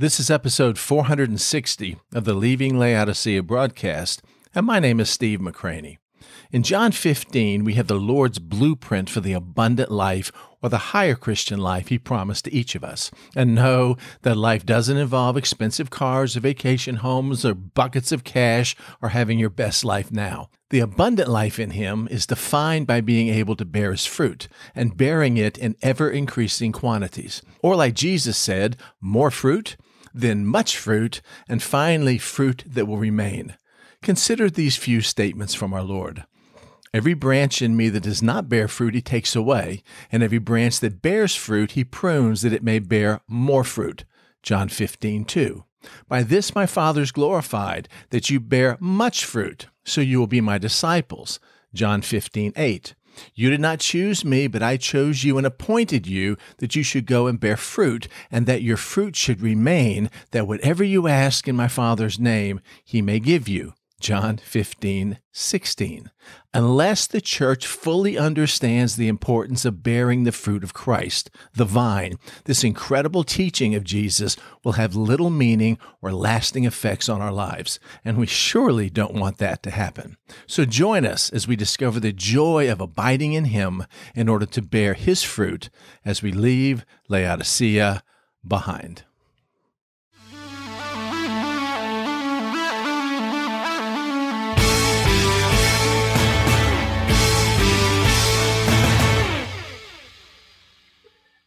This is episode 460 of the Leaving Laodicea broadcast, and my name is Steve McCranie. In John 15, we have the Lord's blueprint for the abundant life or the higher Christian life He promised to each of us. And know that life doesn't involve expensive cars or vacation homes or buckets of cash or having your best life now. The abundant life in Him is defined by being able to bear His fruit and bearing it in ever increasing quantities. Or, like Jesus said, more fruit then much fruit, and finally fruit that will remain. Consider these few statements from our Lord. Every branch in me that does not bear fruit, he takes away, and every branch that bears fruit, he prunes that it may bear more fruit. John 15, 2. By this my Father is glorified, that you bear much fruit, so you will be my disciples. John 15, 8. You did not choose me, but I chose you and appointed you that you should go and bear fruit, and that your fruit should remain, that whatever you ask in my Father's name, he may give you. John 15, 16. Unless the church fully understands the importance of bearing the fruit of Christ, the vine, this incredible teaching of Jesus will have little meaning or lasting effects on our lives. And we surely don't want that to happen. So join us as we discover the joy of abiding in Him in order to bear His fruit as we leave Laodicea behind.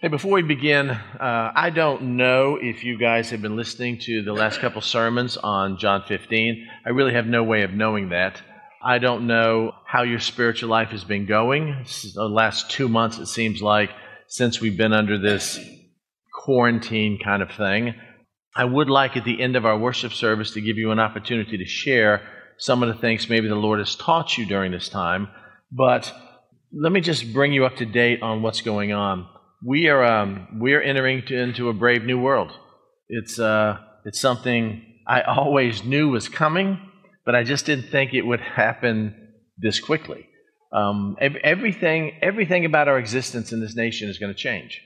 Hey, before we begin, uh, I don't know if you guys have been listening to the last couple sermons on John 15. I really have no way of knowing that. I don't know how your spiritual life has been going. The last two months, it seems like, since we've been under this quarantine kind of thing. I would like at the end of our worship service to give you an opportunity to share some of the things maybe the Lord has taught you during this time. But let me just bring you up to date on what's going on we are um, we are entering to, into a brave new world. It's uh, it's something I always knew was coming, but I just didn't think it would happen this quickly. Um, everything everything about our existence in this nation is going to change.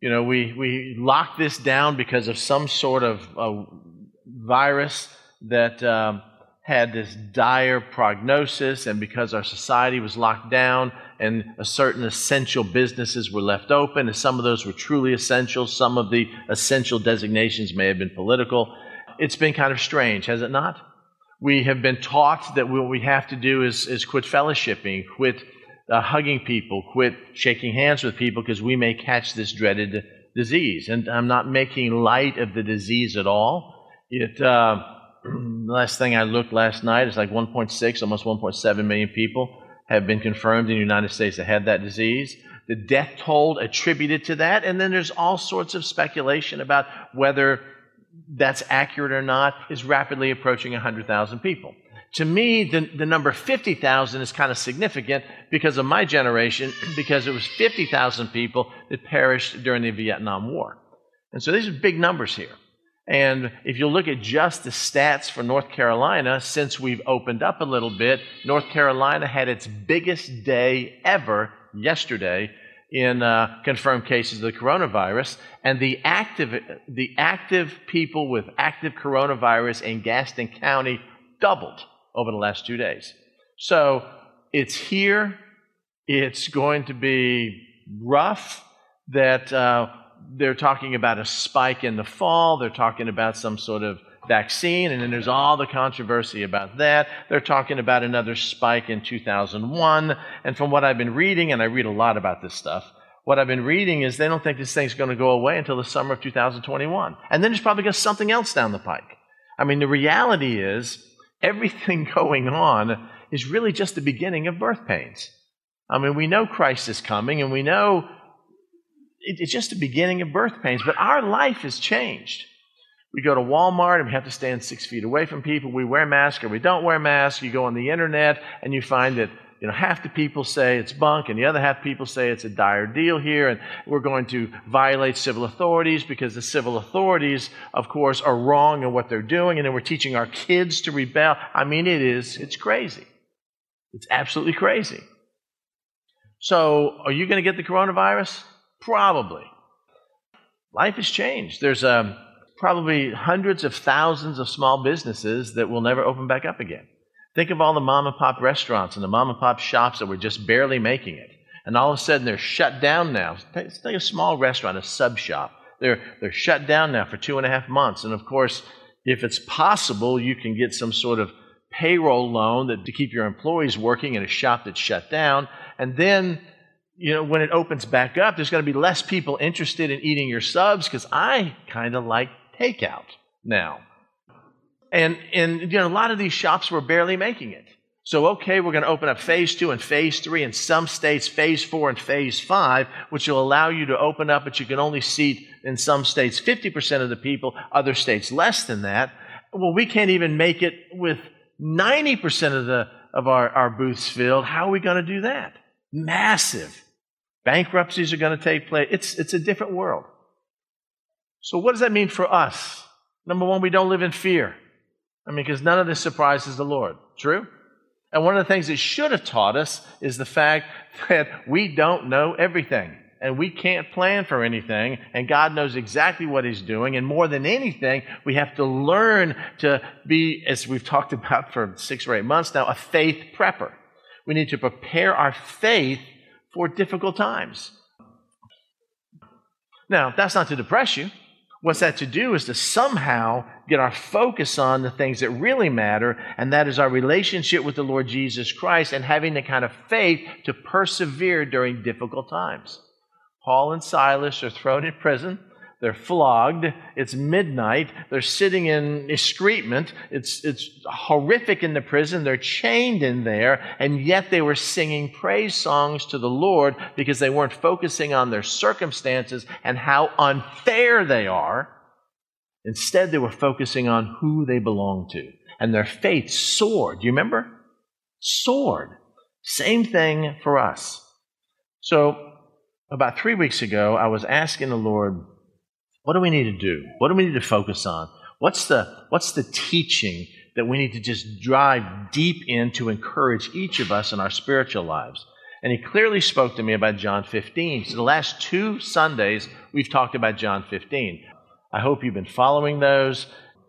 You know, we we locked this down because of some sort of uh, virus that. Um, had this dire prognosis, and because our society was locked down and certain essential businesses were left open, and some of those were truly essential, some of the essential designations may have been political. It's been kind of strange, has it not? We have been taught that what we have to do is, is quit fellowshipping, quit uh, hugging people, quit shaking hands with people because we may catch this dreaded disease. And I'm not making light of the disease at all. It. Uh, last thing I looked last night is like 1.6, almost 1.7 million people have been confirmed in the United States that had that disease. The death toll attributed to that, and then there's all sorts of speculation about whether that's accurate or not, is rapidly approaching 100,000 people. To me, the, the number 50,000 is kind of significant because of my generation, because it was 50,000 people that perished during the Vietnam War. And so these are big numbers here. And if you look at just the stats for North Carolina, since we've opened up a little bit, North Carolina had its biggest day ever yesterday in uh, confirmed cases of the coronavirus. And the active, the active people with active coronavirus in Gaston County doubled over the last two days. So it's here. It's going to be rough that uh, they're talking about a spike in the fall. They're talking about some sort of vaccine, and then there's all the controversy about that. They're talking about another spike in 2001. And from what I've been reading, and I read a lot about this stuff, what I've been reading is they don't think this thing's going to go away until the summer of 2021. And then there's probably going to be something else down the pike. I mean, the reality is everything going on is really just the beginning of birth pains. I mean, we know Christ is coming, and we know it's just the beginning of birth pains. But our life has changed. We go to Walmart and we have to stand six feet away from people. We wear masks or we don't wear masks. You go on the internet and you find that you know, half the people say it's bunk, and the other half people say it's a dire deal here, and we're going to violate civil authorities because the civil authorities, of course, are wrong in what they're doing, and then we're teaching our kids to rebel. I mean, it is, it's crazy. It's absolutely crazy. So, are you going to get the coronavirus? Probably. Life has changed. There's a probably hundreds of thousands of small businesses that will never open back up again. Think of all the mom and pop restaurants and the mom and pop shops that were just barely making it. And all of a sudden they're shut down now. Take, take a small restaurant, a sub shop. They're, they're shut down now for two and a half months. And of course, if it's possible, you can get some sort of payroll loan that, to keep your employees working in a shop that's shut down. And then, you know, when it opens back up, there's going to be less people interested in eating your subs because I kind of like takeout now. And, and you know, a lot of these shops were barely making it. So, okay, we're going to open up phase two and phase three, in some states, phase four and phase five, which will allow you to open up, but you can only seat in some states 50% of the people, other states less than that. Well, we can't even make it with 90% of, the, of our, our booths filled. How are we going to do that? Massive. Bankruptcies are going to take place. It's, it's a different world. So, what does that mean for us? Number one, we don't live in fear. I mean, because none of this surprises the Lord. True? And one of the things it should have taught us is the fact that we don't know everything and we can't plan for anything, and God knows exactly what He's doing. And more than anything, we have to learn to be, as we've talked about for six or eight months now, a faith prepper. We need to prepare our faith for difficult times. Now, that's not to depress you. What's that to do is to somehow get our focus on the things that really matter, and that is our relationship with the Lord Jesus Christ and having the kind of faith to persevere during difficult times. Paul and Silas are thrown in prison. They're flogged. It's midnight. They're sitting in excrement. It's, it's horrific in the prison. They're chained in there, and yet they were singing praise songs to the Lord because they weren't focusing on their circumstances and how unfair they are. Instead, they were focusing on who they belonged to. And their faith soared. Do you remember? Soared. Same thing for us. So, about three weeks ago, I was asking the Lord, what do we need to do? What do we need to focus on? What's the, what's the teaching that we need to just drive deep in to encourage each of us in our spiritual lives? And he clearly spoke to me about John 15. So the last two Sundays, we've talked about John 15. I hope you've been following those.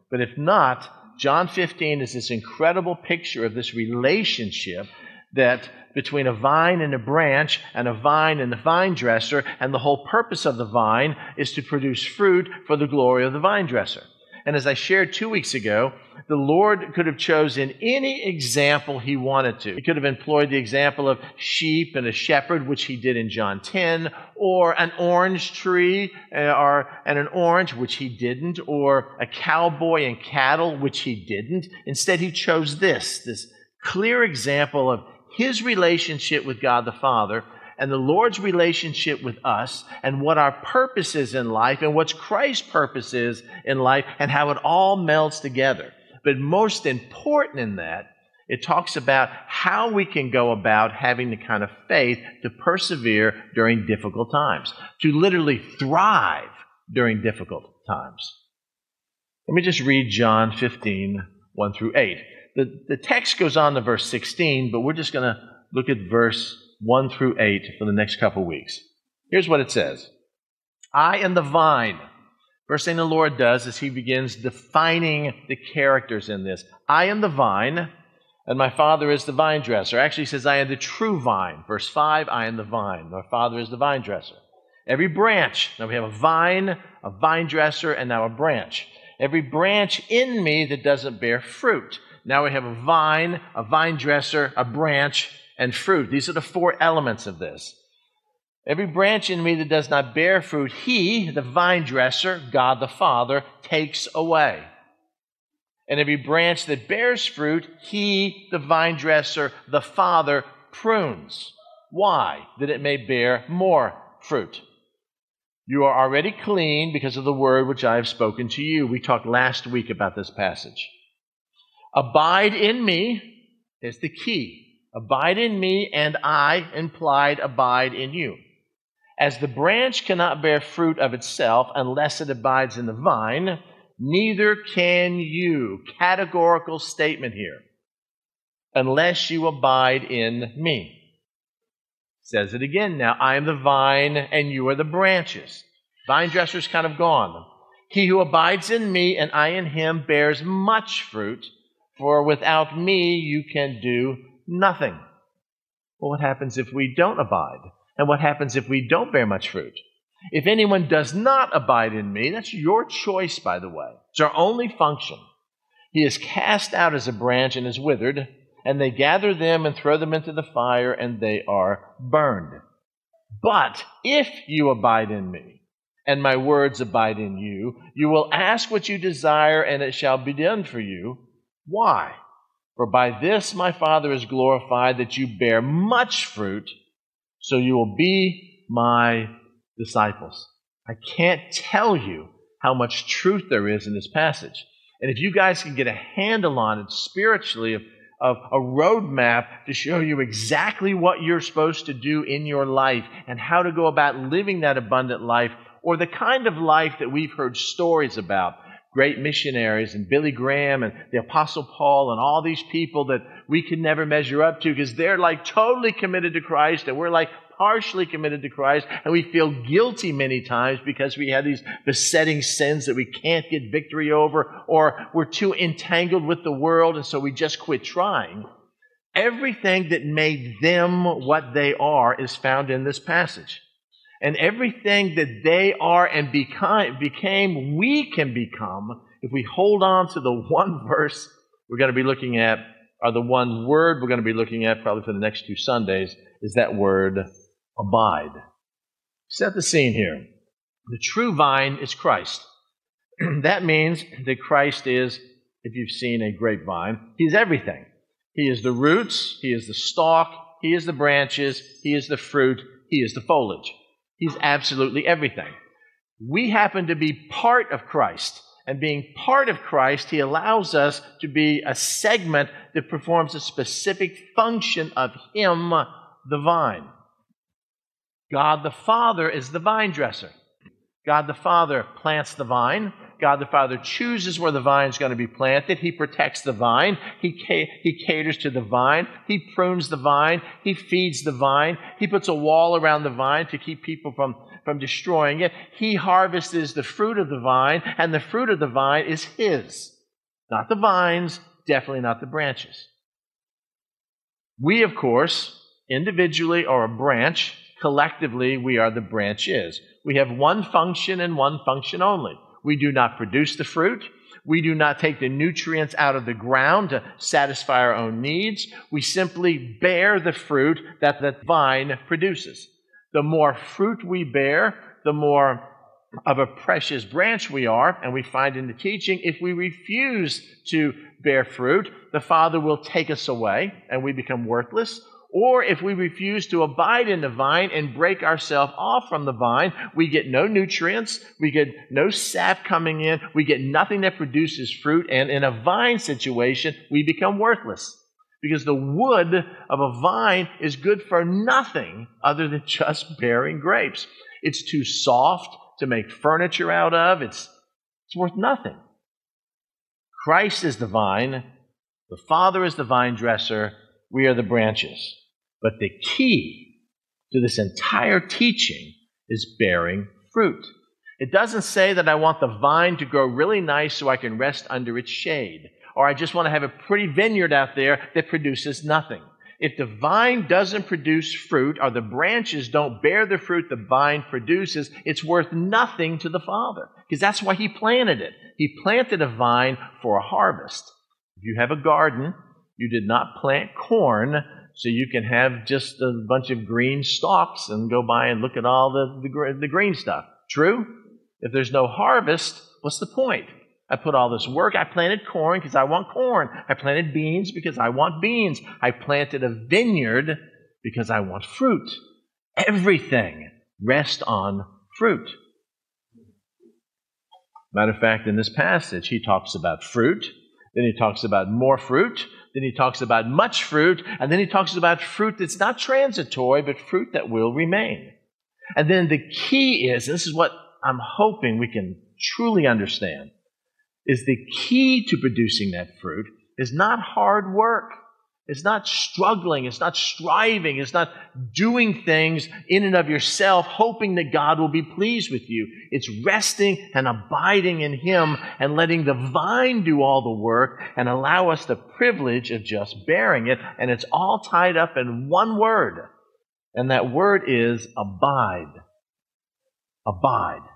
But if not, John 15 is this incredible picture of this relationship that between a vine and a branch, and a vine and the vine dresser, and the whole purpose of the vine is to produce fruit for the glory of the vine dresser. And as I shared two weeks ago, the Lord could have chosen any example he wanted to. He could have employed the example of sheep and a shepherd, which he did in John 10, or an orange tree uh, or, and an orange, which he didn't, or a cowboy and cattle, which he didn't. Instead, he chose this, this clear example of his relationship with God the Father and the Lord's relationship with us and what our purpose is in life and what Christ's purpose is in life and how it all melds together. But most important in that, it talks about how we can go about having the kind of faith to persevere during difficult times, to literally thrive during difficult times. Let me just read John 15, 1 through 8 the, the text goes on to verse 16, but we're just going to look at verse 1 through 8 for the next couple weeks. Here's what it says I am the vine. First thing the Lord does is he begins defining the characters in this. I am the vine, and my Father is the vine dresser. Actually, he says, I am the true vine. Verse 5, I am the vine. My Father is the vine dresser. Every branch, now we have a vine, a vine dresser, and now a branch. Every branch in me that doesn't bear fruit, now we have a vine, a vine dresser, a branch, and fruit. These are the four elements of this. Every branch in me that does not bear fruit, he, the vine dresser, God the Father, takes away. And every branch that bears fruit, he, the vine dresser, the Father, prunes. Why? That it may bear more fruit. You are already clean because of the word which I have spoken to you. We talked last week about this passage. Abide in me is the key. Abide in me, and I, implied, abide in you. As the branch cannot bear fruit of itself unless it abides in the vine, neither can you. Categorical statement here. Unless you abide in me. Says it again now I am the vine, and you are the branches. Vine dresser's kind of gone. He who abides in me and I in him bears much fruit, for without me you can do nothing. Well, what happens if we don't abide? And what happens if we don't bear much fruit? If anyone does not abide in me, that's your choice, by the way. It's our only function. He is cast out as a branch and is withered, and they gather them and throw them into the fire, and they are burned. But if you abide in me, and my words abide in you, you will ask what you desire, and it shall be done for you. Why? For by this my Father is glorified, that you bear much fruit, so you will be my disciples. I can't tell you how much truth there is in this passage. And if you guys can get a handle on it spiritually, of, of a roadmap to show you exactly what you're supposed to do in your life and how to go about living that abundant life, or the kind of life that we've heard stories about great missionaries and Billy Graham and the Apostle Paul and all these people that we can never measure up to because they're like totally committed to Christ and we're like partially committed to Christ, and we feel guilty many times because we have these besetting sins that we can't get victory over, or we're too entangled with the world, and so we just quit trying. Everything that made them what they are is found in this passage. And everything that they are and became, we can become if we hold on to the one verse we're going to be looking at, or the one word we're going to be looking at probably for the next two Sundays, is that word abide. Set the scene here. The true vine is Christ. that means that Christ is, if you've seen a grapevine, he's everything. He is the roots, he is the stalk, he is the branches, he is the fruit, he is the foliage. He's absolutely everything. We happen to be part of Christ. And being part of Christ, He allows us to be a segment that performs a specific function of Him, the vine. God the Father is the vine dresser. God the Father plants the vine. God the Father chooses where the vine is going to be planted. He protects the vine. He, ca- he caters to the vine. He prunes the vine. He feeds the vine. He puts a wall around the vine to keep people from, from destroying it. He harvests the fruit of the vine, and the fruit of the vine is His. Not the vines, definitely not the branches. We, of course, individually are a branch Collectively, we are the branches. We have one function and one function only. We do not produce the fruit. We do not take the nutrients out of the ground to satisfy our own needs. We simply bear the fruit that the vine produces. The more fruit we bear, the more of a precious branch we are. And we find in the teaching, if we refuse to bear fruit, the Father will take us away and we become worthless or if we refuse to abide in the vine and break ourselves off from the vine, we get no nutrients, we get no sap coming in, we get nothing that produces fruit, and in a vine situation, we become worthless. Because the wood of a vine is good for nothing other than just bearing grapes. It's too soft to make furniture out of, it's, it's worth nothing. Christ is the vine, the Father is the vine dresser, we are the branches. But the key to this entire teaching is bearing fruit. It doesn't say that I want the vine to grow really nice so I can rest under its shade, or I just want to have a pretty vineyard out there that produces nothing. If the vine doesn't produce fruit, or the branches don't bear the fruit the vine produces, it's worth nothing to the Father, because that's why He planted it. He planted a vine for a harvest. If you have a garden, you did not plant corn so you can have just a bunch of green stalks and go by and look at all the, the, the green stuff. True? If there's no harvest, what's the point? I put all this work. I planted corn because I want corn. I planted beans because I want beans. I planted a vineyard because I want fruit. Everything rests on fruit. Matter of fact, in this passage, he talks about fruit, then he talks about more fruit, then he talks about much fruit, and then he talks about fruit that's not transitory, but fruit that will remain. And then the key is and this is what I'm hoping we can truly understand is the key to producing that fruit is not hard work. It's not struggling. It's not striving. It's not doing things in and of yourself, hoping that God will be pleased with you. It's resting and abiding in Him and letting the vine do all the work and allow us the privilege of just bearing it. And it's all tied up in one word. And that word is abide. Abide.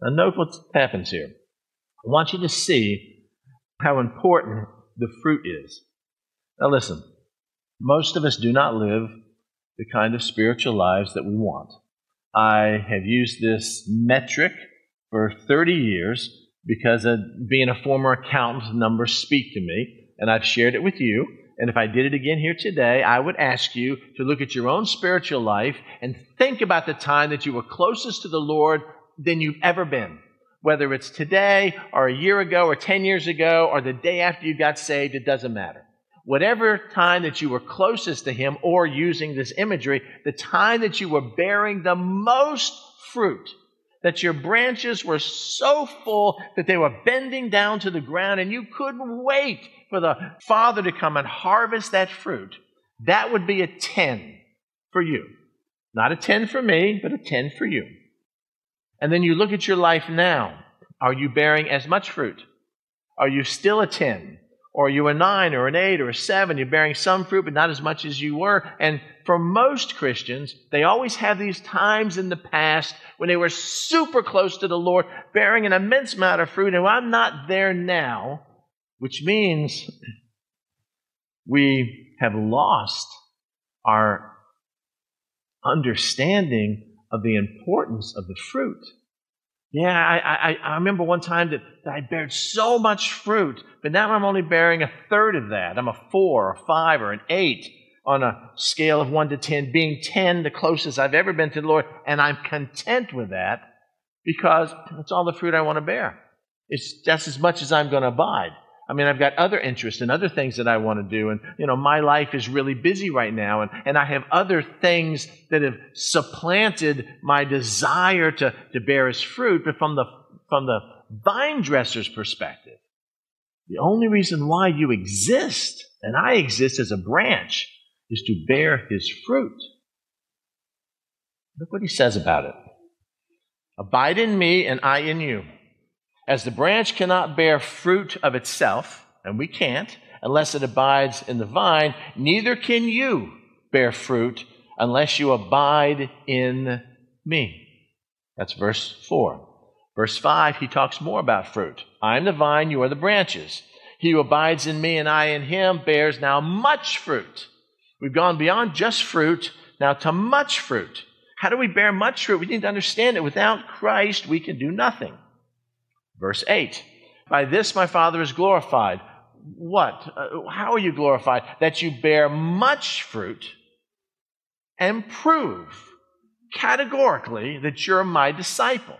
Now, note what happens here. I want you to see how important the fruit is. Now, listen, most of us do not live the kind of spiritual lives that we want. I have used this metric for 30 years because being a former accountant, numbers speak to me, and I've shared it with you. And if I did it again here today, I would ask you to look at your own spiritual life and think about the time that you were closest to the Lord than you've ever been. Whether it's today or a year ago or 10 years ago or the day after you got saved, it doesn't matter whatever time that you were closest to Him, or using this imagery, the time that you were bearing the most fruit, that your branches were so full that they were bending down to the ground and you couldn't wait for the Father to come and harvest that fruit, that would be a 10 for you. Not a 10 for me, but a 10 for you. And then you look at your life now. Are you bearing as much fruit? Are you still a 10? Or you a nine or an eight or a seven, you're bearing some fruit, but not as much as you were. And for most Christians, they always have these times in the past when they were super close to the Lord, bearing an immense amount of fruit, and I'm not there now, which means we have lost our understanding of the importance of the fruit. Yeah, I, I, I remember one time that, that I bared so much fruit, but now I'm only bearing a third of that. I'm a four, a five, or an eight on a scale of one to ten, being ten the closest I've ever been to the Lord, and I'm content with that because that's all the fruit I want to bear. It's that's as much as I'm going to abide. I mean, I've got other interests and other things that I want to do. And, you know, my life is really busy right now. And, and I have other things that have supplanted my desire to, to bear his fruit. But from the, from the vine dresser's perspective, the only reason why you exist and I exist as a branch is to bear his fruit. Look what he says about it. Abide in me and I in you. As the branch cannot bear fruit of itself, and we can't, unless it abides in the vine, neither can you bear fruit unless you abide in me. That's verse 4. Verse 5, he talks more about fruit. I am the vine, you are the branches. He who abides in me and I in him bears now much fruit. We've gone beyond just fruit now to much fruit. How do we bear much fruit? We need to understand that without Christ, we can do nothing. Verse 8 By this my Father is glorified. What? Uh, how are you glorified? That you bear much fruit and prove categorically that you're my disciple.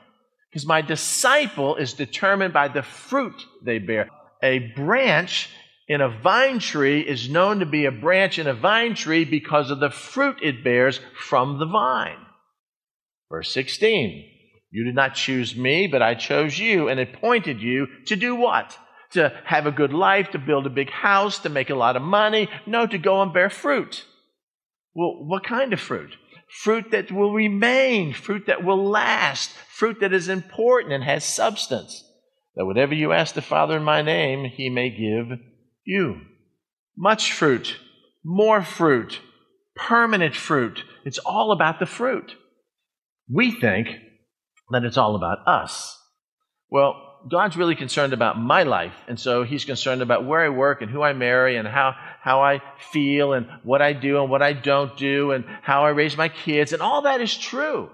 Because my disciple is determined by the fruit they bear. A branch in a vine tree is known to be a branch in a vine tree because of the fruit it bears from the vine. Verse 16 you did not choose me, but I chose you and appointed you to do what? To have a good life, to build a big house, to make a lot of money. No, to go and bear fruit. Well, what kind of fruit? Fruit that will remain, fruit that will last, fruit that is important and has substance. That whatever you ask the Father in my name, he may give you. Much fruit, more fruit, permanent fruit. It's all about the fruit. We think that it's all about us. Well, God's really concerned about my life, and so He's concerned about where I work and who I marry and how, how I feel and what I do and what I don't do and how I raise my kids, and all that is true.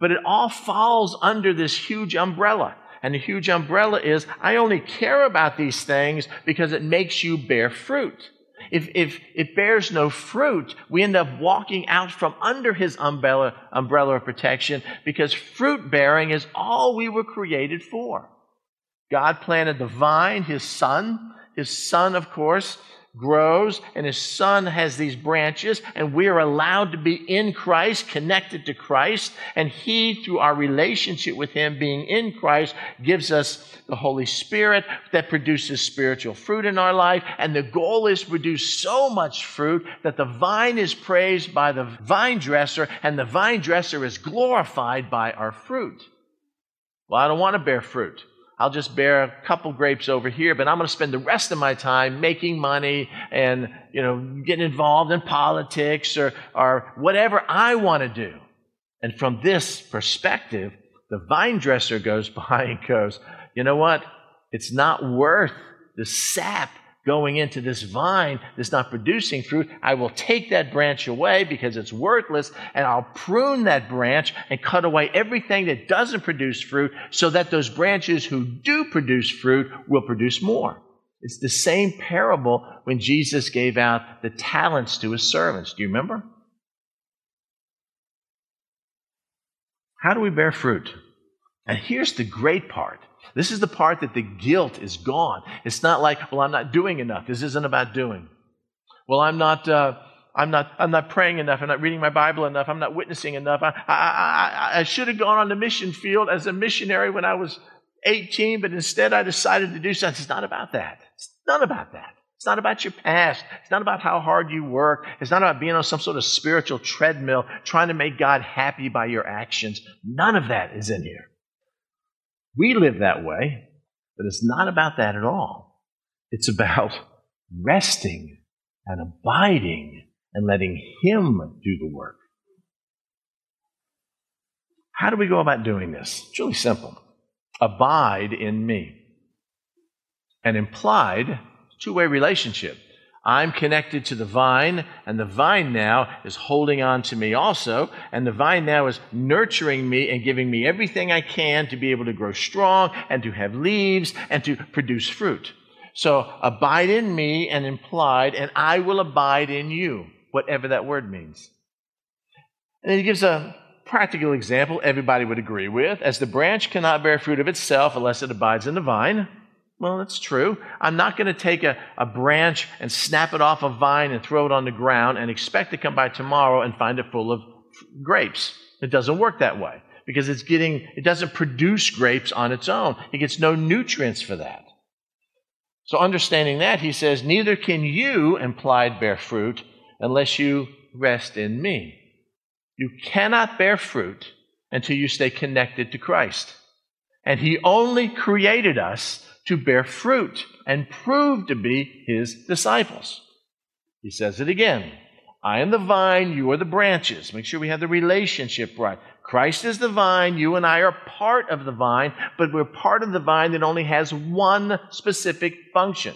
But it all falls under this huge umbrella. And the huge umbrella is I only care about these things because it makes you bear fruit. If, if it bears no fruit, we end up walking out from under his umbrella, umbrella of protection because fruit bearing is all we were created for. God planted the vine, his son. His son, of course, grows and his son has these branches and we are allowed to be in Christ, connected to Christ. And he, through our relationship with him being in Christ, gives us the Holy Spirit that produces spiritual fruit in our life. And the goal is to produce so much fruit that the vine is praised by the vine dresser and the vine dresser is glorified by our fruit. Well, I don't want to bear fruit. I'll just bear a couple grapes over here, but I'm going to spend the rest of my time making money and, you know, getting involved in politics or, or whatever I want to do. And from this perspective, the vine dresser goes by and goes, you know what? It's not worth the sap going into this vine that's not producing fruit, I will take that branch away because it's worthless, and I'll prune that branch and cut away everything that doesn't produce fruit so that those branches who do produce fruit will produce more. It's the same parable when Jesus gave out the talents to his servants. Do you remember? How do we bear fruit? And here's the great part this is the part that the guilt is gone. It's not like, well, I'm not doing enough. This isn't about doing. Well, I'm not. Uh, I'm not, I'm not praying enough. I'm not reading my Bible enough. I'm not witnessing enough. I, I, I, I should have gone on the mission field as a missionary when I was 18, but instead I decided to do something. It's not about that. It's not about that. It's not about your past. It's not about how hard you work. It's not about being on some sort of spiritual treadmill trying to make God happy by your actions. None of that is in here. We live that way, but it's not about that at all. It's about resting and abiding and letting Him do the work. How do we go about doing this? It's really simple. Abide in me. An implied two way relationship. I'm connected to the vine, and the vine now is holding on to me also, and the vine now is nurturing me and giving me everything I can to be able to grow strong and to have leaves and to produce fruit. So abide in me and implied, and I will abide in you, whatever that word means. And he gives a practical example everybody would agree with. As the branch cannot bear fruit of itself unless it abides in the vine, well, that's true. I'm not going to take a, a branch and snap it off a vine and throw it on the ground and expect to come by tomorrow and find it full of grapes. It doesn't work that way because it's getting, it doesn't produce grapes on its own. It gets no nutrients for that. So, understanding that, he says, Neither can you, implied, bear fruit unless you rest in me. You cannot bear fruit until you stay connected to Christ. And he only created us to bear fruit and prove to be his disciples. He says it again I am the vine, you are the branches. Make sure we have the relationship right. Christ is the vine, you and I are part of the vine, but we're part of the vine that only has one specific function.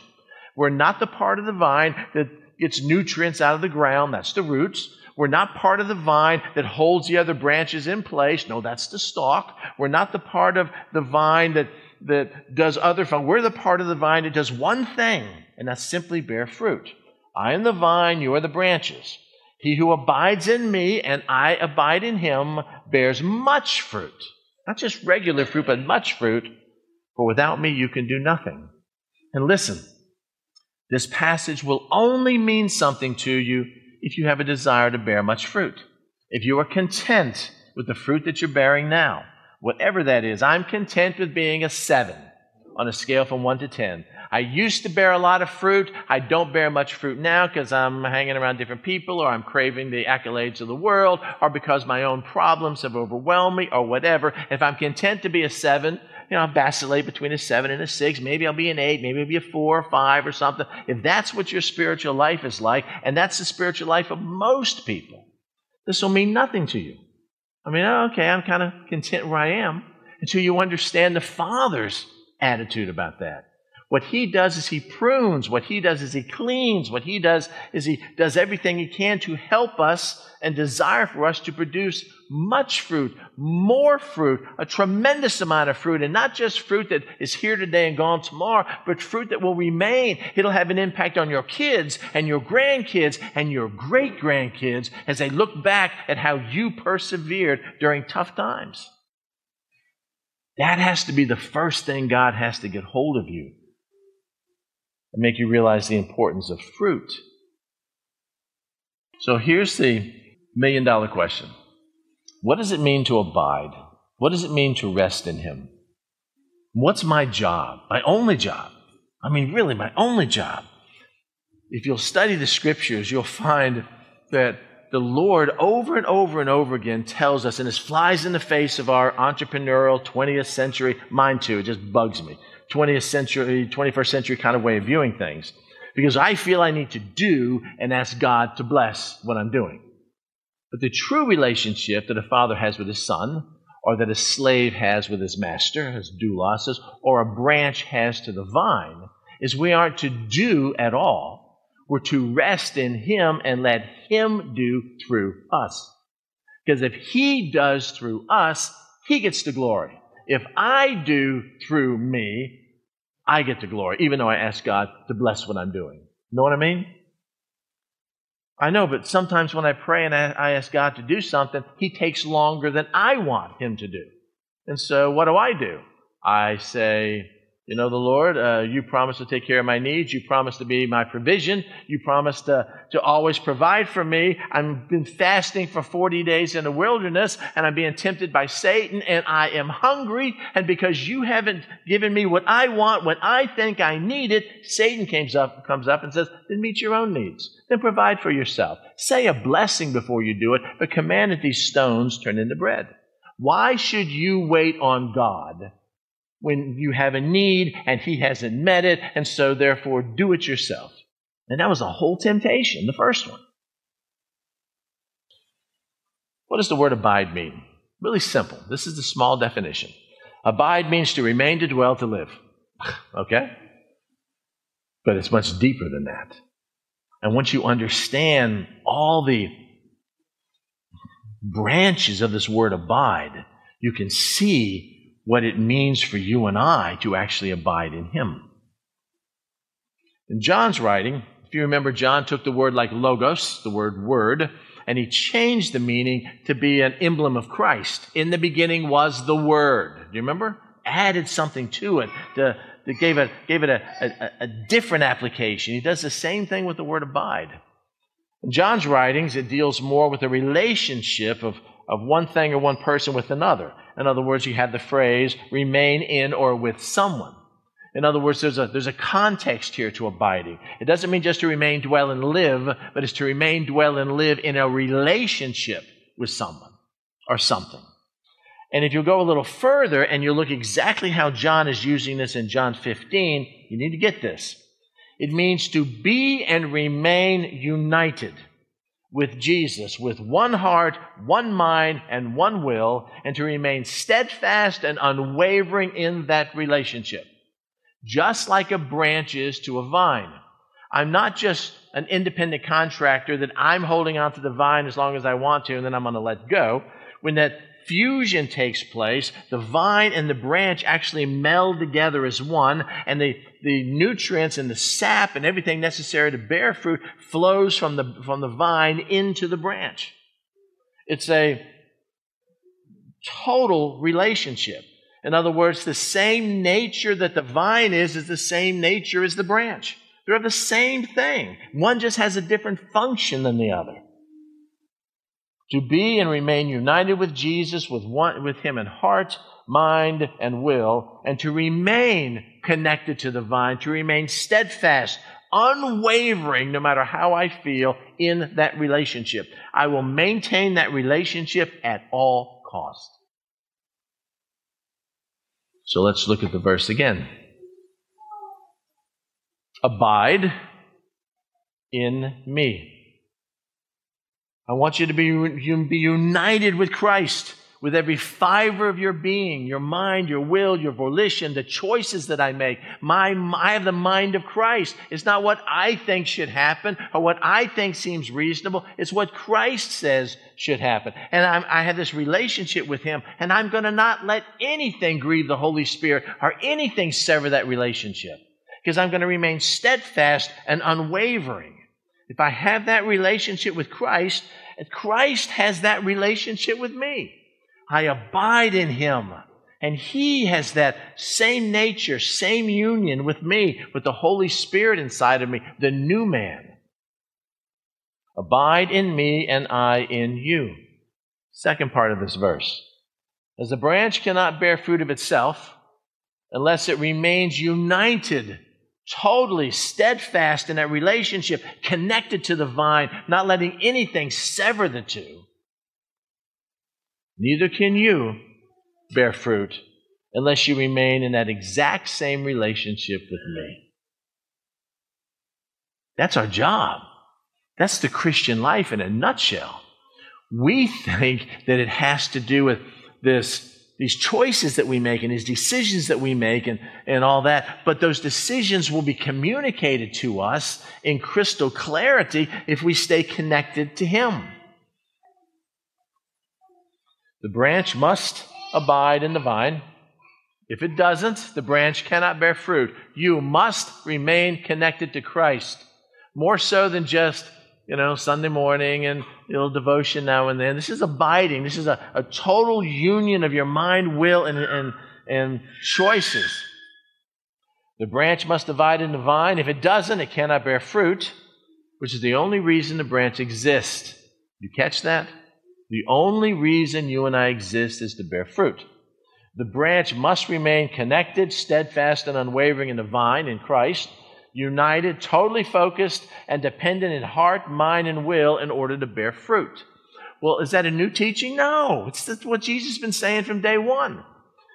We're not the part of the vine that gets nutrients out of the ground, that's the roots. We're not part of the vine that holds the other branches in place. No, that's the stalk. We're not the part of the vine that that does other fun. We're the part of the vine that does one thing, and that's simply bear fruit. I am the vine, you are the branches. He who abides in me and I abide in him bears much fruit. Not just regular fruit, but much fruit. For without me, you can do nothing. And listen, this passage will only mean something to you if you have a desire to bear much fruit. If you are content with the fruit that you're bearing now, whatever that is. I'm content with being a seven on a scale from one to 10. I used to bear a lot of fruit. I don't bear much fruit now because I'm hanging around different people or I'm craving the accolades of the world or because my own problems have overwhelmed me or whatever. If I'm content to be a seven, you know, I'll vacillate between a seven and a six. Maybe I'll be an eight. Maybe I'll be a four or five or something. If that's what your spiritual life is like, and that's the spiritual life of most people, this will mean nothing to you. I mean, oh, okay, I'm kind of content where I am until you understand the Father's attitude about that. What he does is he prunes. What he does is he cleans. What he does is he does everything he can to help us and desire for us to produce much fruit, more fruit, a tremendous amount of fruit, and not just fruit that is here today and gone tomorrow, but fruit that will remain. It'll have an impact on your kids and your grandkids and your great grandkids as they look back at how you persevered during tough times. That has to be the first thing God has to get hold of you and make you realize the importance of fruit. So here's the million dollar question What does it mean to abide? What does it mean to rest in Him? What's my job? My only job? I mean, really, my only job. If you'll study the scriptures, you'll find that the Lord over and over and over again tells us, and this flies in the face of our entrepreneurial 20th century, mine too, it just bugs me, 20th century, 21st century kind of way of viewing things. Because I feel I need to do and ask God to bless what I'm doing. But the true relationship that a father has with his son, or that a slave has with his master, as doulos or a branch has to the vine, is we aren't to do at all we're to rest in Him and let Him do through us. Because if He does through us, He gets the glory. If I do through me, I get the glory, even though I ask God to bless what I'm doing. Know what I mean? I know, but sometimes when I pray and I ask God to do something, He takes longer than I want Him to do. And so what do I do? I say, you know, the Lord, uh, you promised to take care of my needs. You promised to be my provision. You promised to, to always provide for me. I've been fasting for 40 days in the wilderness and I'm being tempted by Satan and I am hungry. And because you haven't given me what I want when I think I need it, Satan comes up, comes up and says, then meet your own needs. Then provide for yourself. Say a blessing before you do it, but command that these stones turn into bread. Why should you wait on God when you have a need and he hasn't met it, and so therefore do it yourself. And that was a whole temptation, the first one. What does the word abide mean? Really simple. This is the small definition. Abide means to remain, to dwell, to live. okay? But it's much deeper than that. And once you understand all the branches of this word abide, you can see what it means for you and I to actually abide in Him. In John's writing, if you remember, John took the word like logos, the word word, and he changed the meaning to be an emblem of Christ. In the beginning was the Word. Do you remember? Added something to it that gave it, gave it a, a, a different application. He does the same thing with the word abide. In John's writings, it deals more with the relationship of, of one thing or one person with another. In other words, you have the phrase remain in or with someone. In other words, there's a, there's a context here to abiding. It doesn't mean just to remain, dwell, and live, but it's to remain, dwell, and live in a relationship with someone or something. And if you go a little further and you look exactly how John is using this in John 15, you need to get this. It means to be and remain united with Jesus with one heart, one mind, and one will, and to remain steadfast and unwavering in that relationship. Just like a branch is to a vine. I'm not just an independent contractor that I'm holding onto the vine as long as I want to, and then I'm going to let go. When that fusion takes place, the vine and the branch actually meld together as one, and the, the nutrients and the sap and everything necessary to bear fruit flows from the, from the vine into the branch. It's a total relationship. In other words, the same nature that the vine is, is the same nature as the branch. They're the same thing. One just has a different function than the other to be and remain united with Jesus, with, one, with Him in heart, mind, and will, and to remain connected to the vine, to remain steadfast, unwavering, no matter how I feel in that relationship. I will maintain that relationship at all cost. So let's look at the verse again. Abide in me. I want you to be, you be united with Christ with every fiber of your being, your mind, your will, your volition, the choices that I make. My, I have the mind of Christ. It's not what I think should happen or what I think seems reasonable. It's what Christ says should happen. And I'm, i have this relationship with Him, and I'm going to not let anything grieve the Holy Spirit or anything sever that relationship because I'm going to remain steadfast and unwavering. If I have that relationship with Christ, Christ has that relationship with me. I abide in Him. And he has that same nature, same union with me, with the Holy Spirit inside of me, the new man. Abide in me and I in you. Second part of this verse. As the branch cannot bear fruit of itself unless it remains united, totally steadfast in that relationship, connected to the vine, not letting anything sever the two, neither can you bear fruit unless you remain in that exact same relationship with me. That's our job. That's the Christian life in a nutshell. We think that it has to do with this these choices that we make and these decisions that we make and, and all that. But those decisions will be communicated to us in crystal clarity if we stay connected to Him. The branch must abide in the vine. If it doesn't, the branch cannot bear fruit. You must remain connected to Christ, more so than just, you know, Sunday morning and a little devotion now and then. This is abiding. This is a, a total union of your mind, will, and, and, and choices. The branch must divide in the vine. If it doesn't, it cannot bear fruit, which is the only reason the branch exists. You catch that? The only reason you and I exist is to bear fruit. The branch must remain connected, steadfast, and unwavering in the vine in Christ, united, totally focused, and dependent in heart, mind, and will in order to bear fruit. Well, is that a new teaching? No. It's what Jesus has been saying from day one.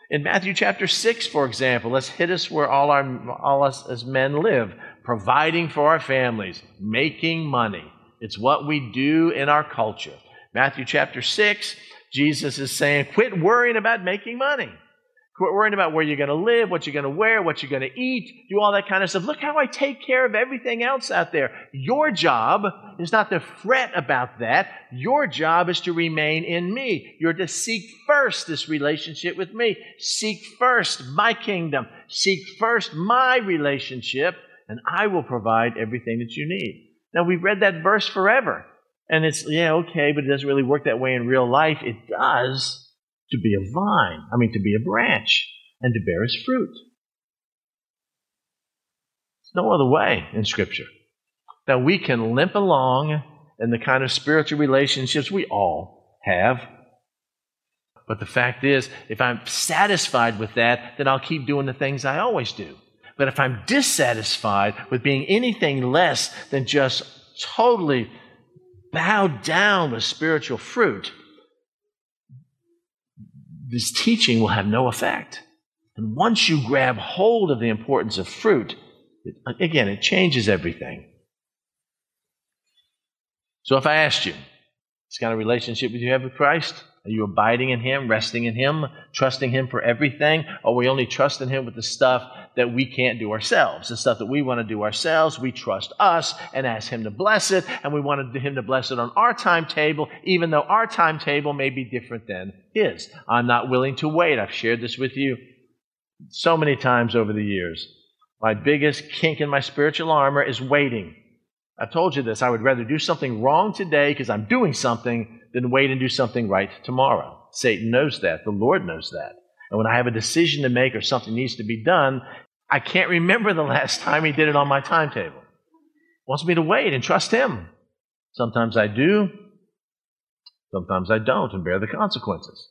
In Matthew chapter 6, for example, let's hit us where all, our, all us as men live, providing for our families, making money. It's what we do in our culture. Matthew chapter 6, Jesus is saying, quit worrying about making money. Quit worrying about where you're going to live, what you're going to wear, what you're going to eat, do all that kind of stuff. Look how I take care of everything else out there. Your job is not to fret about that. Your job is to remain in me. You're to seek first this relationship with me. Seek first my kingdom. Seek first my relationship, and I will provide everything that you need. Now, we've read that verse forever. And it's, yeah, okay, but it doesn't really work that way in real life. It does to be a vine, I mean, to be a branch and to bear its fruit. There's no other way in Scripture. Now, we can limp along in the kind of spiritual relationships we all have. But the fact is, if I'm satisfied with that, then I'll keep doing the things I always do. But if I'm dissatisfied with being anything less than just totally bowed down with spiritual fruit, this teaching will have no effect. And once you grab hold of the importance of fruit, it, again, it changes everything. So if I asked you, this kind of relationship that you have with Christ, are you abiding in Him, resting in Him, trusting Him for everything? Or we only trust in Him with the stuff that we can't do ourselves? The stuff that we want to do ourselves, we trust us and ask Him to bless it, and we want Him to bless it on our timetable, even though our timetable may be different than His. I'm not willing to wait. I've shared this with you so many times over the years. My biggest kink in my spiritual armor is waiting. I've told you this. I would rather do something wrong today because I'm doing something than wait and do something right tomorrow. Satan knows that. The Lord knows that. And when I have a decision to make or something needs to be done, I can't remember the last time he did it on my timetable. Wants me to wait and trust him. Sometimes I do, sometimes I don't, and bear the consequences.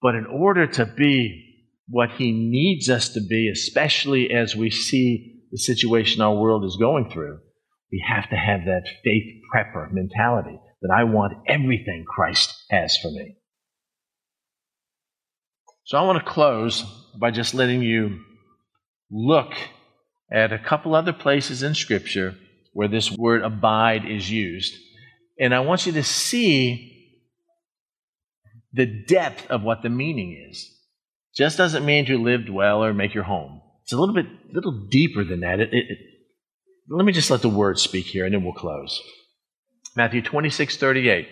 But in order to be what he needs us to be, especially as we see the situation our world is going through, we have to have that faith prepper mentality that I want everything Christ has for me. So I want to close by just letting you look at a couple other places in Scripture where this word abide is used. And I want you to see the depth of what the meaning is. Just doesn't mean to live well or make your home. It's a little bit, little deeper than that. It, it, let me just let the word speak here and then we'll close. Matthew 26, 38.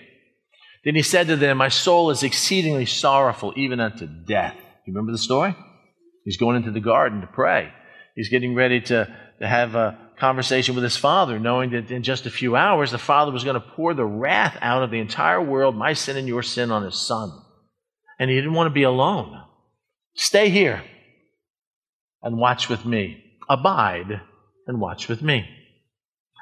Then he said to them, My soul is exceedingly sorrowful, even unto death. Do you remember the story? He's going into the garden to pray. He's getting ready to, to have a conversation with his father, knowing that in just a few hours the father was going to pour the wrath out of the entire world, my sin and your sin, on his son. And he didn't want to be alone. Stay here and watch with me. Abide and watch with me.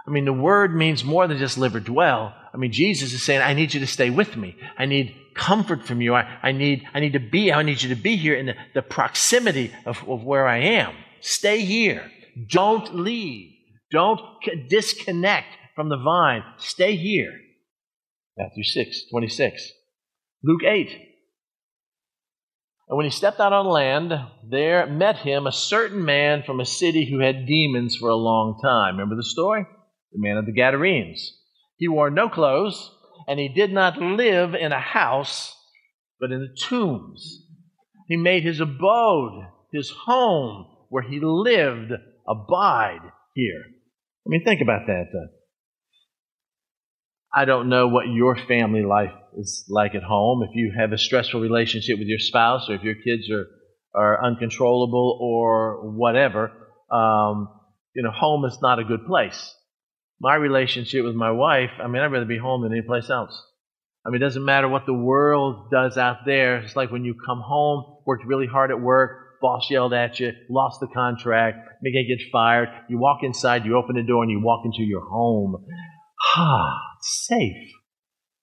I mean, the word means more than just live or dwell. I mean, Jesus is saying, I need you to stay with me. I need comfort from you. I, I, need, I need to be, I need you to be here in the, the proximity of, of where I am. Stay here. Don't leave. Don't disconnect from the vine. Stay here. Matthew 6, 26. Luke 8. And when he stepped out on land, there met him a certain man from a city who had demons for a long time. Remember the story? The man of the Gadarenes. He wore no clothes, and he did not live in a house, but in the tombs. He made his abode, his home, where he lived, abide here. I mean, think about that. I don't know what your family life is like at home. If you have a stressful relationship with your spouse, or if your kids are, are uncontrollable, or whatever, um, you know, home is not a good place. My relationship with my wife, I mean, I'd rather be home than any place else. I mean, it doesn't matter what the world does out there. It's like when you come home, worked really hard at work, boss yelled at you, lost the contract, maybe get fired. You walk inside, you open the door, and you walk into your home. Ah, it's safe.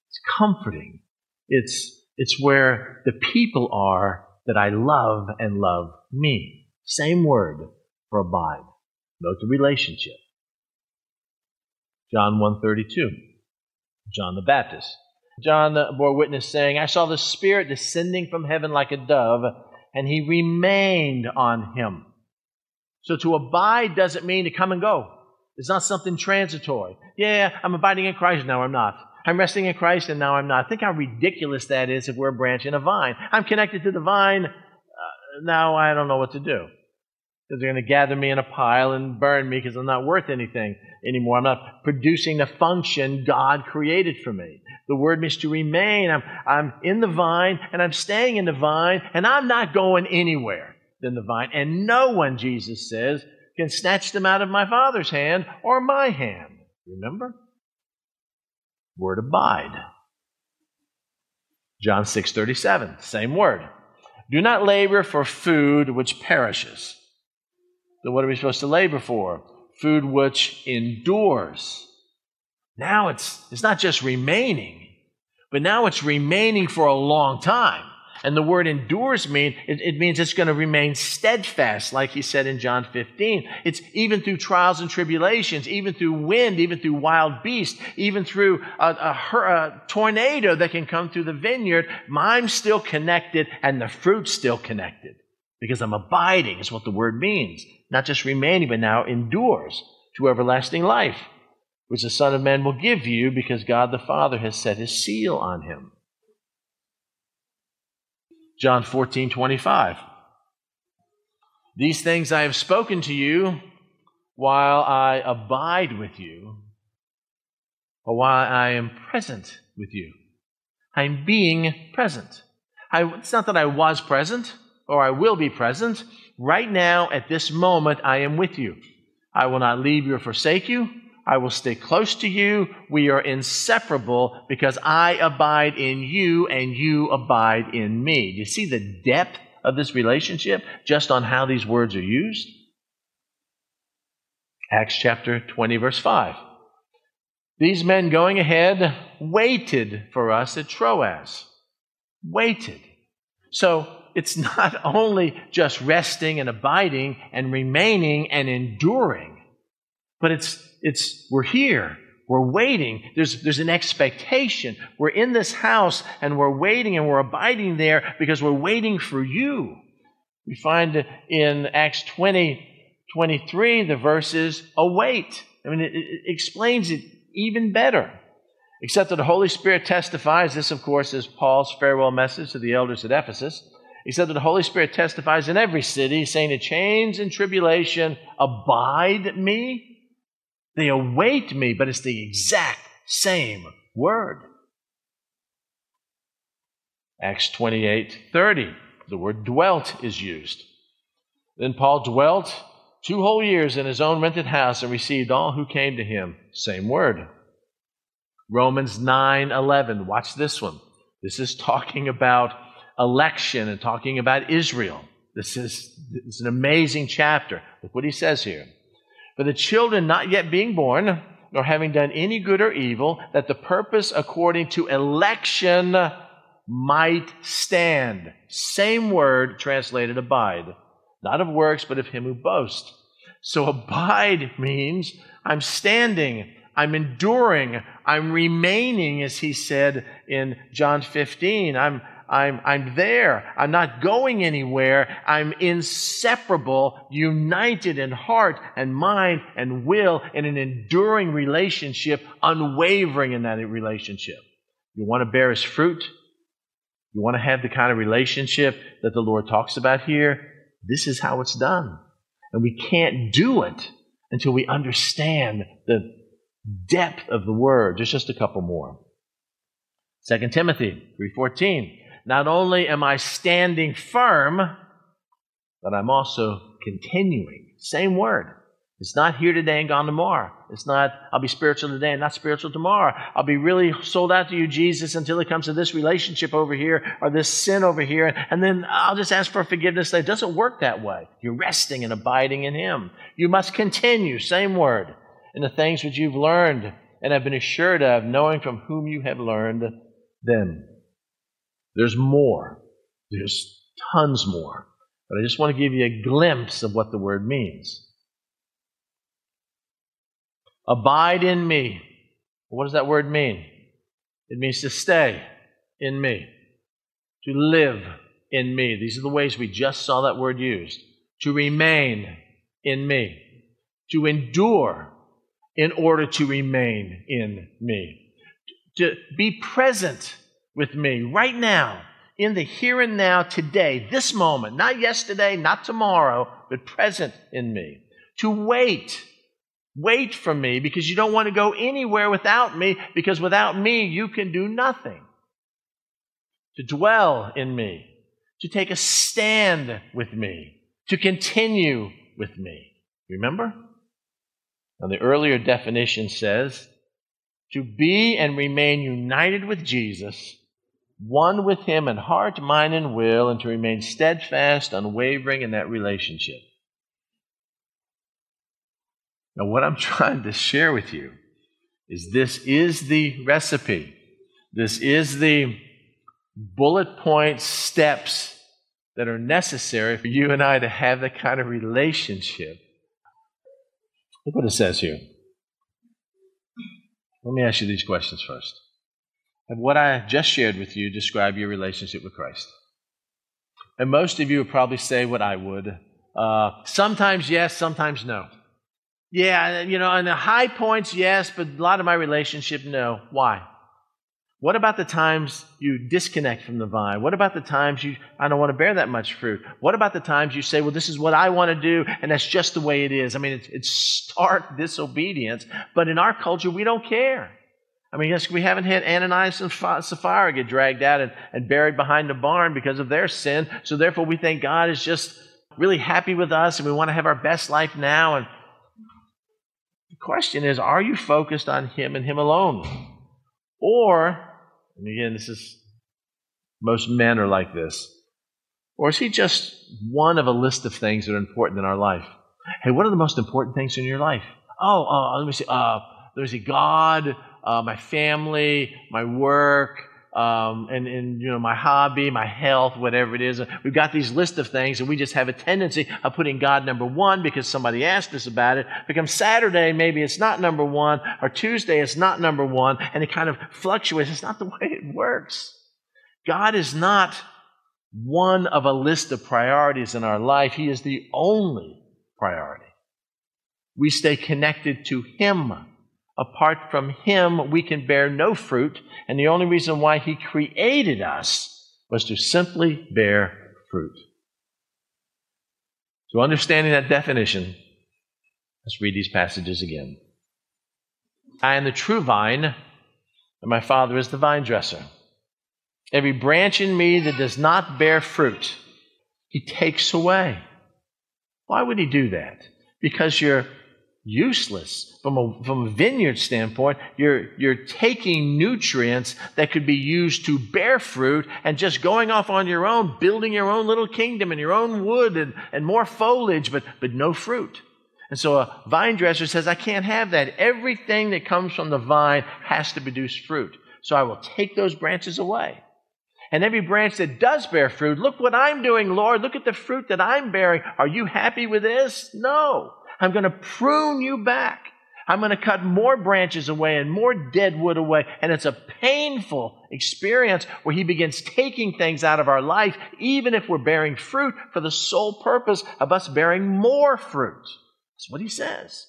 It's comforting. It's, it's where the people are that I love and love me. Same word for abide. Note the relationship. John 132. John the Baptist. John bore witness saying, I saw the Spirit descending from heaven like a dove, and he remained on him. So to abide doesn't mean to come and go. It's not something transitory. Yeah, I'm abiding in Christ, now I'm not. I'm resting in Christ, and now I'm not. Think how ridiculous that is if we're a branch in a vine. I'm connected to the vine, uh, now I don't know what to do. Because they're going to gather me in a pile and burn me because I'm not worth anything anymore. I'm not producing the function God created for me. The word means to remain. I'm, I'm in the vine, and I'm staying in the vine, and I'm not going anywhere than the vine. And no one, Jesus says, can snatch them out of my Father's hand or my hand. Remember? Word abide. John 6:37, same word. Do not labor for food which perishes. So what are we supposed to labor for? Food which endures. Now it's it's not just remaining, but now it's remaining for a long time. And the word endures mean it, it means it's going to remain steadfast, like he said in John 15. It's even through trials and tribulations, even through wind, even through wild beasts, even through a, a, a tornado that can come through the vineyard. I'm still connected, and the fruit's still connected because I'm abiding. Is what the word means. Not just remaining, but now endures to everlasting life, which the Son of Man will give you because God the Father has set His seal on him. John 14, 25. These things I have spoken to you while I abide with you, or while I am present with you. I'm being present. I, it's not that I was present or I will be present. Right now, at this moment, I am with you. I will not leave you or forsake you. I will stay close to you. We are inseparable because I abide in you and you abide in me. You see the depth of this relationship just on how these words are used? Acts chapter 20, verse 5. These men going ahead waited for us at Troas. Waited. So it's not only just resting and abiding and remaining and enduring, but it's it's we're here. We're waiting. There's, there's an expectation. We're in this house and we're waiting and we're abiding there because we're waiting for you. We find in Acts 20, 23, the verses await. I mean, it, it explains it even better. Except that the Holy Spirit testifies, this, of course, is Paul's farewell message to the elders at Ephesus. He said that the Holy Spirit testifies in every city, saying to chains and tribulation, abide me they await me, but it's the exact same word. Acts 28 30, the word dwelt is used. Then Paul dwelt two whole years in his own rented house and received all who came to him. Same word. Romans 9 11, watch this one. This is talking about election and talking about Israel. This is, this is an amazing chapter. Look what he says here. For the children not yet being born, nor having done any good or evil, that the purpose according to election might stand. Same word translated abide. Not of works, but of him who boasts. So abide means I'm standing, I'm enduring, I'm remaining, as he said in John 15. I'm, I'm, I'm there. I'm not going anywhere. I'm inseparable, united in heart and mind and will in an enduring relationship, unwavering in that relationship. You want to bear his fruit? You want to have the kind of relationship that the Lord talks about here? This is how it's done. And we can't do it until we understand the depth of the word. There's just a couple more. 2 Timothy 3:14 not only am I standing firm, but I'm also continuing. Same word. It's not here today and gone tomorrow. It's not, I'll be spiritual today and not spiritual tomorrow. I'll be really sold out to you, Jesus, until it comes to this relationship over here or this sin over here. And then I'll just ask for forgiveness. It doesn't work that way. You're resting and abiding in Him. You must continue, same word, in the things which you've learned and have been assured of, knowing from whom you have learned them. There's more. There's tons more. But I just want to give you a glimpse of what the word means. Abide in me. What does that word mean? It means to stay in me, to live in me. These are the ways we just saw that word used. To remain in me, to endure in order to remain in me, to be present with me right now, in the here and now, today, this moment, not yesterday, not tomorrow, but present in me. To wait. Wait for me because you don't want to go anywhere without me because without me you can do nothing. To dwell in me. To take a stand with me. To continue with me. Remember? Now, the earlier definition says to be and remain united with Jesus one with Him in heart, mind, and will, and to remain steadfast, unwavering in that relationship. Now, what I'm trying to share with you is this is the recipe. This is the bullet point steps that are necessary for you and I to have that kind of relationship. Look what it says here. Let me ask you these questions first. Have what I just shared with you describe your relationship with Christ? And most of you would probably say what I would. Uh, sometimes yes, sometimes no. Yeah, you know, in the high points, yes, but a lot of my relationship, no. Why? What about the times you disconnect from the vine? What about the times you, I don't want to bear that much fruit? What about the times you say, well, this is what I want to do, and that's just the way it is? I mean, it's, it's stark disobedience, but in our culture, we don't care. I mean, yes, we haven't had Ananias and Sapphira get dragged out and, and buried behind a barn because of their sin. So therefore, we think God is just really happy with us and we want to have our best life now. And the question is, are you focused on Him and Him alone? Or, and again, this is, most men are like this. Or is He just one of a list of things that are important in our life? Hey, what are the most important things in your life? Oh, uh, let me see. Uh, there's a God uh, my family, my work, um, and, and you know my hobby, my health, whatever it is. We've got these list of things, and we just have a tendency of putting God number one because somebody asked us about it. Becomes Saturday, maybe it's not number one, or Tuesday it's not number one, and it kind of fluctuates. It's not the way it works. God is not one of a list of priorities in our life. He is the only priority. We stay connected to Him apart from Him, we can bear no fruit. And the only reason why He created us was to simply bear fruit. So, understanding that definition, let's read these passages again. I am the true vine, and my Father is the vine dresser. Every branch in me that does not bear fruit, He takes away. Why would He do that? Because you're useless from a, from a vineyard standpoint. You're, you're taking nutrients that could be used to bear fruit and just going off on your own, building your own little kingdom and your own wood and, and more foliage, but, but no fruit. And so a vine dresser says, I can't have that. Everything that comes from the vine has to produce fruit. So I will take those branches away. And every branch that does bear fruit, look what I'm doing, Lord. Look at the fruit that I'm bearing. Are you happy with this? No. I'm going to prune you back. I'm going to cut more branches away and more dead wood away. And it's a painful experience where he begins taking things out of our life, even if we're bearing fruit, for the sole purpose of us bearing more fruit. That's what he says.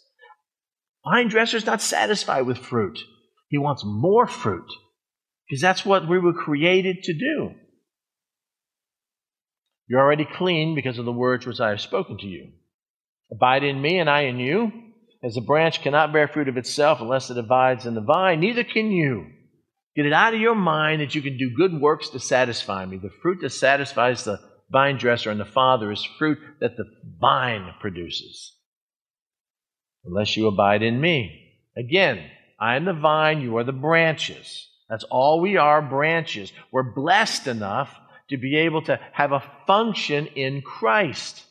Vine dresser's not satisfied with fruit. He wants more fruit because that's what we were created to do. You're already clean because of the words which I have spoken to you. Abide in me, and I in you. As a branch cannot bear fruit of itself unless it abides in the vine, neither can you. Get it out of your mind that you can do good works to satisfy me. The fruit that satisfies the vine dresser and the Father is fruit that the vine produces. Unless you abide in me. Again, I am the vine, you are the branches. That's all we are branches. We're blessed enough to be able to have a function in Christ.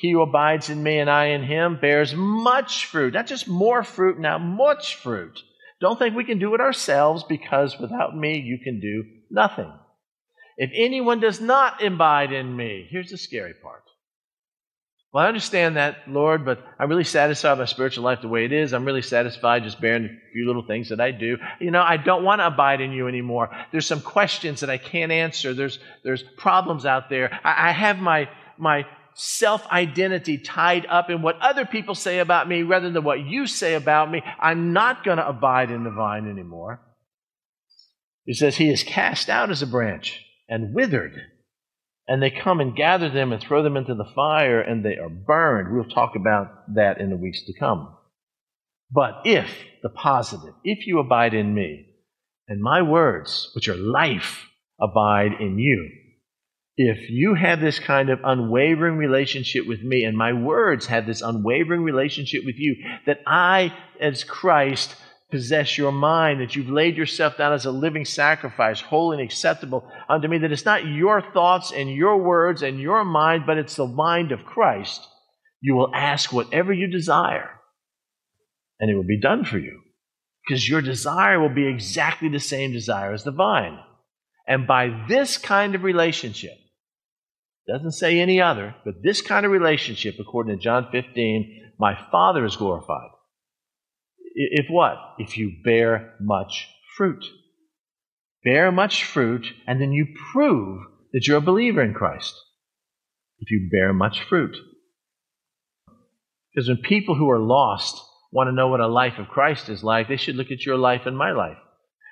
He who abides in me and I in him bears much fruit. Not just more fruit, now much fruit. Don't think we can do it ourselves because without me you can do nothing. If anyone does not abide in me, here's the scary part. Well, I understand that, Lord, but I'm really satisfied with my spiritual life the way it is. I'm really satisfied just bearing a few little things that I do. You know, I don't want to abide in you anymore. There's some questions that I can't answer. There's, there's problems out there. I, I have my, my self identity tied up in what other people say about me rather than what you say about me. I'm not going to abide in the vine anymore. He says, He is cast out as a branch and withered. And they come and gather them and throw them into the fire and they are burned. We'll talk about that in the weeks to come. But if, the positive, if you abide in me, and my words, which are life, abide in you, if you have this kind of unwavering relationship with me, and my words have this unwavering relationship with you, that I, as Christ, possess your mind, that you've laid yourself down as a living sacrifice, holy and acceptable unto me, that it's not your thoughts and your words and your mind, but it's the mind of Christ, you will ask whatever you desire, and it will be done for you. Because your desire will be exactly the same desire as the vine. And by this kind of relationship, doesn't say any other, but this kind of relationship, according to John 15, my Father is glorified. If what? If you bear much fruit. Bear much fruit, and then you prove that you're a believer in Christ. If you bear much fruit. Because when people who are lost want to know what a life of Christ is like, they should look at your life and my life.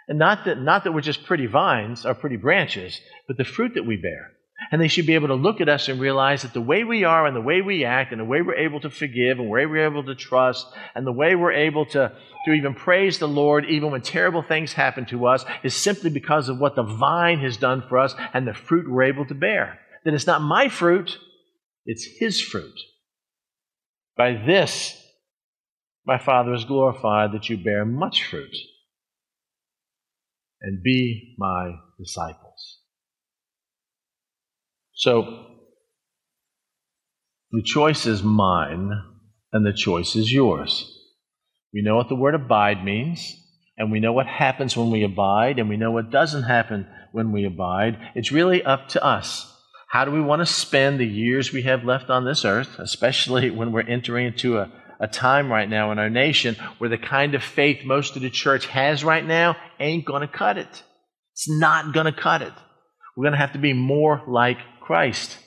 And not that, not that we're just pretty vines or pretty branches, but the fruit that we bear. And they should be able to look at us and realize that the way we are and the way we act and the way we're able to forgive and the way we're able to trust and the way we're able to, to even praise the Lord even when terrible things happen to us is simply because of what the vine has done for us and the fruit we're able to bear. That it's not my fruit, it's His fruit. By this, my Father is glorified that you bear much fruit and be my disciples. So, the choice is mine and the choice is yours. We know what the word abide means, and we know what happens when we abide, and we know what doesn't happen when we abide. It's really up to us. How do we want to spend the years we have left on this earth, especially when we're entering into a, a time right now in our nation where the kind of faith most of the church has right now ain't going to cut it? It's not going to cut it. We're going to have to be more like Christ.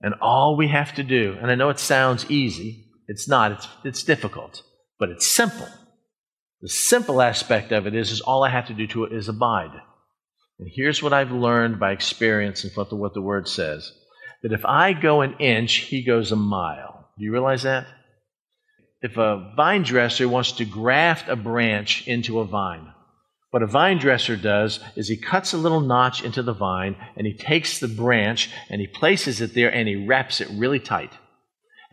And all we have to do, and I know it sounds easy, it's not, it's, it's difficult, but it's simple. The simple aspect of it is, is all I have to do to it is abide. And here's what I've learned by experience and what the, what the word says that if I go an inch, he goes a mile. Do you realize that? If a vine dresser wants to graft a branch into a vine, what a vine dresser does is he cuts a little notch into the vine and he takes the branch and he places it there and he wraps it really tight.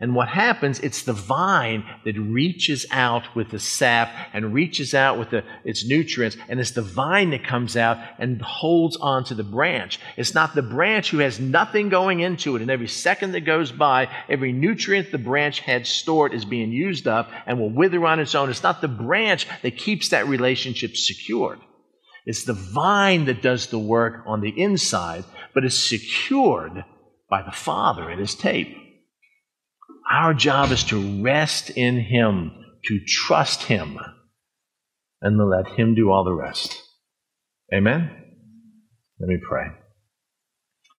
And what happens, it's the vine that reaches out with the sap and reaches out with the, its nutrients. And it's the vine that comes out and holds onto the branch. It's not the branch who has nothing going into it. And every second that goes by, every nutrient the branch had stored is being used up and will wither on its own. It's not the branch that keeps that relationship secured. It's the vine that does the work on the inside, but is secured by the Father in his tape. Our job is to rest in Him, to trust Him, and to let Him do all the rest. Amen? Let me pray.